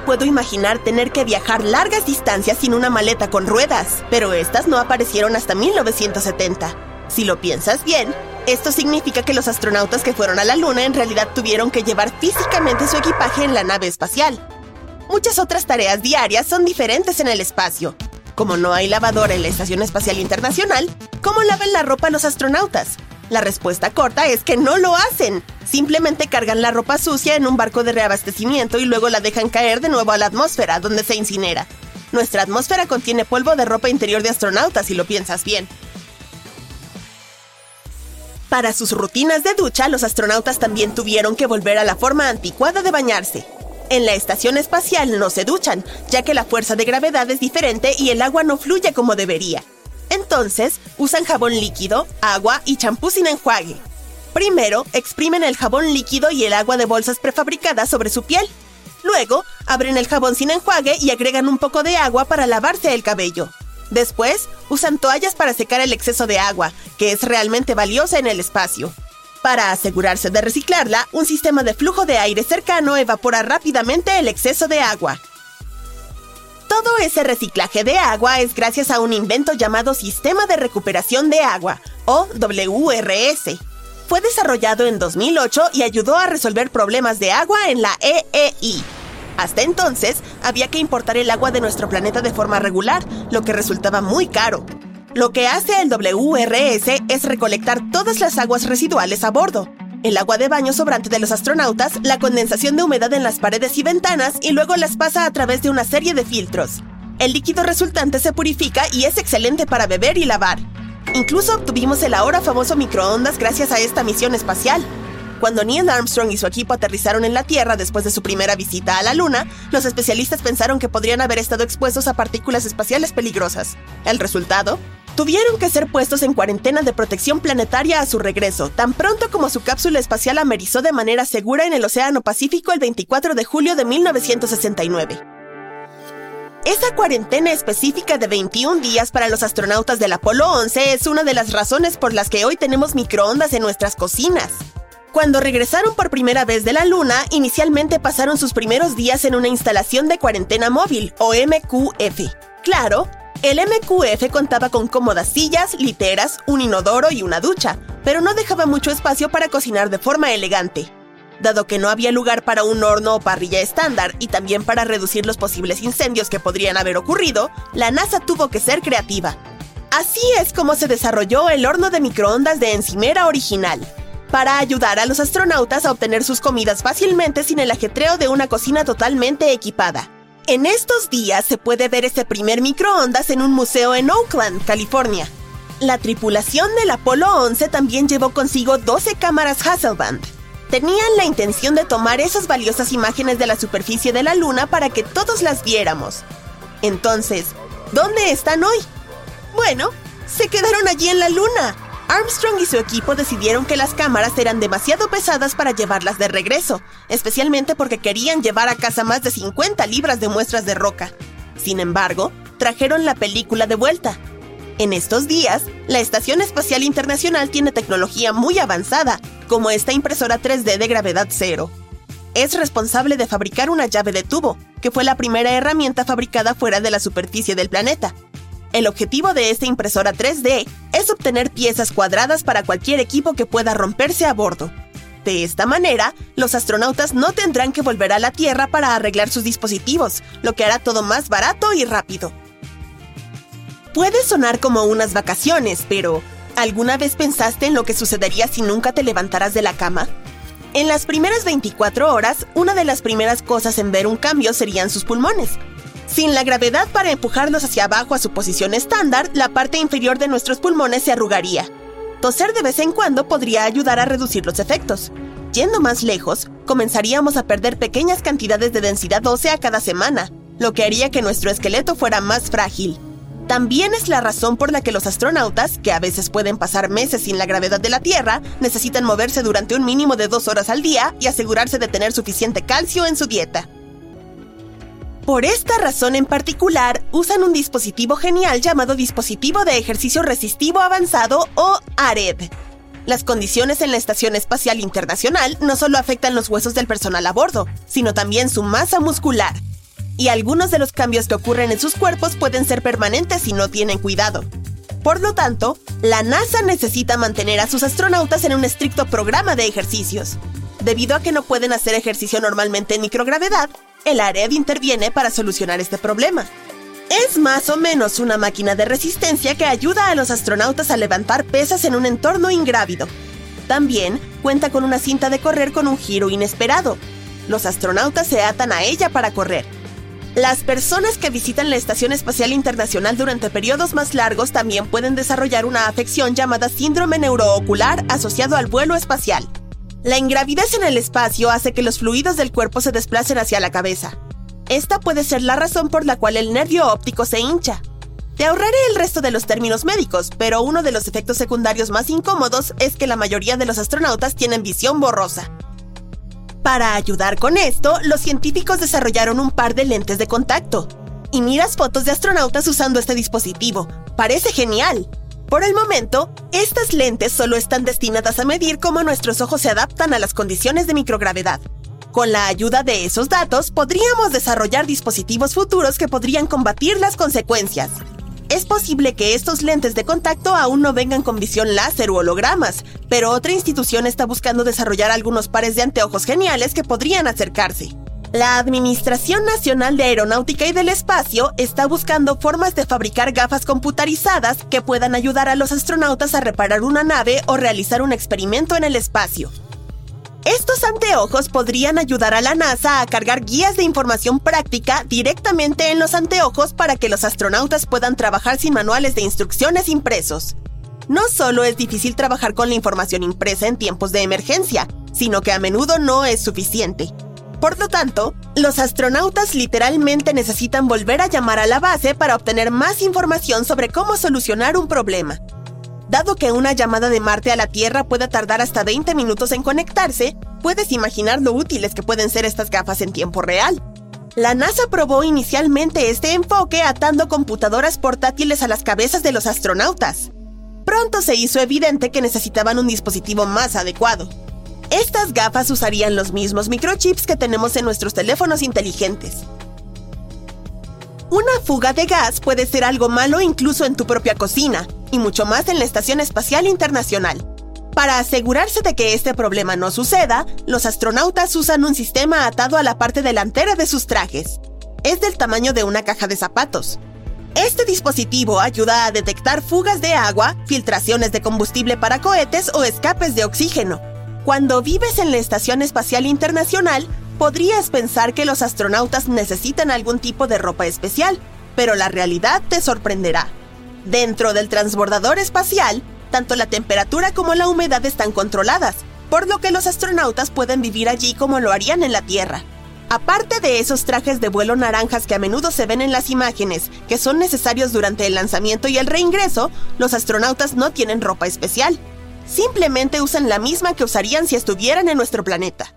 Puedo imaginar tener que viajar largas distancias sin una maleta con ruedas, pero estas no aparecieron hasta 1970. Si lo piensas bien, esto significa que los astronautas que fueron a la Luna en realidad tuvieron que llevar físicamente su equipaje en la nave espacial. Muchas otras tareas diarias son diferentes en el espacio. Como no hay lavadora en la Estación Espacial Internacional, ¿cómo lavan la ropa los astronautas? La respuesta corta es que no lo hacen. Simplemente cargan la ropa sucia en un barco de reabastecimiento y luego la dejan caer de nuevo a la atmósfera, donde se incinera. Nuestra atmósfera contiene polvo de ropa interior de astronautas, si lo piensas bien. Para sus rutinas de ducha, los astronautas también tuvieron que volver a la forma anticuada de bañarse. En la estación espacial no se duchan, ya que la fuerza de gravedad es diferente y el agua no fluye como debería. Entonces, usan jabón líquido, agua y champú sin enjuague. Primero, exprimen el jabón líquido y el agua de bolsas prefabricadas sobre su piel. Luego, abren el jabón sin enjuague y agregan un poco de agua para lavarse el cabello. Después, usan toallas para secar el exceso de agua, que es realmente valiosa en el espacio. Para asegurarse de reciclarla, un sistema de flujo de aire cercano evapora rápidamente el exceso de agua. Todo ese reciclaje de agua es gracias a un invento llamado Sistema de Recuperación de Agua, o WRS. Fue desarrollado en 2008 y ayudó a resolver problemas de agua en la EEI. Hasta entonces, había que importar el agua de nuestro planeta de forma regular, lo que resultaba muy caro. Lo que hace el WRS es recolectar todas las aguas residuales a bordo, el agua de baño sobrante de los astronautas, la condensación de humedad en las paredes y ventanas y luego las pasa a través de una serie de filtros. El líquido resultante se purifica y es excelente para beber y lavar. Incluso obtuvimos el ahora famoso microondas gracias a esta misión espacial. Cuando Neil Armstrong y su equipo aterrizaron en la Tierra después de su primera visita a la Luna, los especialistas pensaron que podrían haber estado expuestos a partículas espaciales peligrosas. El resultado, tuvieron que ser puestos en cuarentena de protección planetaria a su regreso, tan pronto como su cápsula espacial amerizó de manera segura en el Océano Pacífico el 24 de julio de 1969. Esa cuarentena específica de 21 días para los astronautas del Apolo 11 es una de las razones por las que hoy tenemos microondas en nuestras cocinas. Cuando regresaron por primera vez de la Luna, inicialmente pasaron sus primeros días en una instalación de cuarentena móvil, o MQF. Claro, el MQF contaba con cómodas sillas, literas, un inodoro y una ducha, pero no dejaba mucho espacio para cocinar de forma elegante. Dado que no había lugar para un horno o parrilla estándar y también para reducir los posibles incendios que podrían haber ocurrido, la NASA tuvo que ser creativa. Así es como se desarrolló el horno de microondas de encimera original, para ayudar a los astronautas a obtener sus comidas fácilmente sin el ajetreo de una cocina totalmente equipada. En estos días se puede ver ese primer microondas en un museo en Oakland, California. La tripulación del Apolo 11 también llevó consigo 12 cámaras Hasselblad. Tenían la intención de tomar esas valiosas imágenes de la superficie de la Luna para que todos las viéramos. Entonces, ¿dónde están hoy? Bueno, se quedaron allí en la Luna, Armstrong y su equipo decidieron que las cámaras eran demasiado pesadas para llevarlas de regreso, especialmente porque querían llevar a casa más de 50 libras de muestras de roca. Sin embargo, trajeron la película de vuelta. En estos días, la Estación Espacial Internacional tiene tecnología muy avanzada, como esta impresora 3D de gravedad cero. Es responsable de fabricar una llave de tubo, que fue la primera herramienta fabricada fuera de la superficie del planeta, el objetivo de esta impresora 3D es obtener piezas cuadradas para cualquier equipo que pueda romperse a bordo. De esta manera, los astronautas no tendrán que volver a la Tierra para arreglar sus dispositivos, lo que hará todo más barato y rápido. Puede sonar como unas vacaciones, pero ¿alguna vez pensaste en lo que sucedería si nunca te levantaras de la cama? En las primeras 24 horas, una de las primeras cosas en ver un cambio serían sus pulmones, sin la gravedad para empujarlos hacia abajo a su posición estándar, la parte inferior de nuestros pulmones se arrugaría. Toser de vez en cuando podría ayudar a reducir los efectos. Yendo más lejos, comenzaríamos a perder pequeñas cantidades de densidad ósea cada semana, lo que haría que nuestro esqueleto fuera más frágil. También es la razón por la que los astronautas, que a veces pueden pasar meses sin la gravedad de la Tierra, necesitan moverse durante un mínimo de dos horas al día y asegurarse de tener suficiente calcio en su dieta. Por esta razón en particular, usan un dispositivo genial llamado Dispositivo de Ejercicio Resistivo Avanzado o ARED. Las condiciones en la Estación Espacial Internacional no solo afectan los huesos del personal a bordo, sino también su masa muscular. y algunos de los cambios que ocurren en sus cuerpos pueden ser permanentes si no tienen cuidado. Por lo tanto, la NASA necesita mantener a sus astronautas en un estricto programa de ejercicios. Debido a que no pueden hacer ejercicio normalmente en microgravedad, el ARED interviene para solucionar este problema. Es más o menos una máquina de resistencia que ayuda a los astronautas a levantar pesas en un entorno ingrávido. También cuenta con una cinta de correr con un giro inesperado. Los astronautas se atan a ella para correr. Las personas que visitan la Estación Espacial Internacional durante periodos más largos también pueden desarrollar una afección llamada síndrome neuroocular asociado al vuelo espacial. La ingravidez en el espacio hace que los fluidos del cuerpo se desplacen hacia la cabeza. Esta puede ser la razón por la cual el nervio óptico se hincha. Te ahorraré el resto de los términos médicos, pero uno de los efectos secundarios más incómodos es que la mayoría de los astronautas tienen visión borrosa. Para ayudar con esto, los científicos desarrollaron un par de lentes de contacto. Y miras fotos de astronautas usando este dispositivo. Parece genial. Por el momento, estas lentes solo están destinadas a medir cómo nuestros ojos se adaptan a las condiciones de microgravedad. Con la ayuda de esos datos, podríamos desarrollar dispositivos futuros que podrían combatir las consecuencias. Es posible que estos lentes de contacto aún no vengan con visión láser u hologramas, pero otra institución está buscando desarrollar algunos pares de anteojos geniales que podrían acercarse. La Administración Nacional de Aeronáutica y del Espacio está buscando formas de fabricar gafas computarizadas que puedan ayudar a los astronautas a reparar una nave o realizar un experimento en el espacio. Estos anteojos podrían ayudar a la NASA a cargar guías de información práctica directamente en los anteojos para que los astronautas puedan trabajar sin manuales de instrucciones impresos. No solo es difícil trabajar con la información impresa en tiempos de emergencia, sino que a menudo no es suficiente. Por lo tanto, los astronautas literalmente necesitan volver a llamar a la base para obtener más información sobre cómo solucionar un problema. Dado que una llamada de Marte a la Tierra puede tardar hasta 20 minutos en conectarse, puedes imaginar lo útiles que pueden ser estas gafas en tiempo real. La NASA probó inicialmente este enfoque atando computadoras portátiles a las cabezas de los astronautas. Pronto se hizo evidente que necesitaban un dispositivo más adecuado. Estas gafas usarían los mismos microchips que tenemos en nuestros teléfonos inteligentes. Una fuga de gas puede ser algo malo incluso en tu propia cocina, y mucho más en la Estación Espacial Internacional. Para asegurarse de que este problema no suceda, los astronautas usan un sistema atado a la parte delantera de sus trajes. Es del tamaño de una caja de zapatos. Este dispositivo ayuda a detectar fugas de agua, filtraciones de combustible para cohetes o escapes de oxígeno. Cuando vives en la Estación Espacial Internacional, podrías pensar que los astronautas necesitan algún tipo de ropa especial, pero la realidad te sorprenderá. Dentro del transbordador espacial, tanto la temperatura como la humedad están controladas, por lo que los astronautas pueden vivir allí como lo harían en la Tierra. Aparte de esos trajes de vuelo naranjas que a menudo se ven en las imágenes, que son necesarios durante el lanzamiento y el reingreso, los astronautas no tienen ropa especial. Simplemente usan la misma que usarían si estuvieran en nuestro planeta.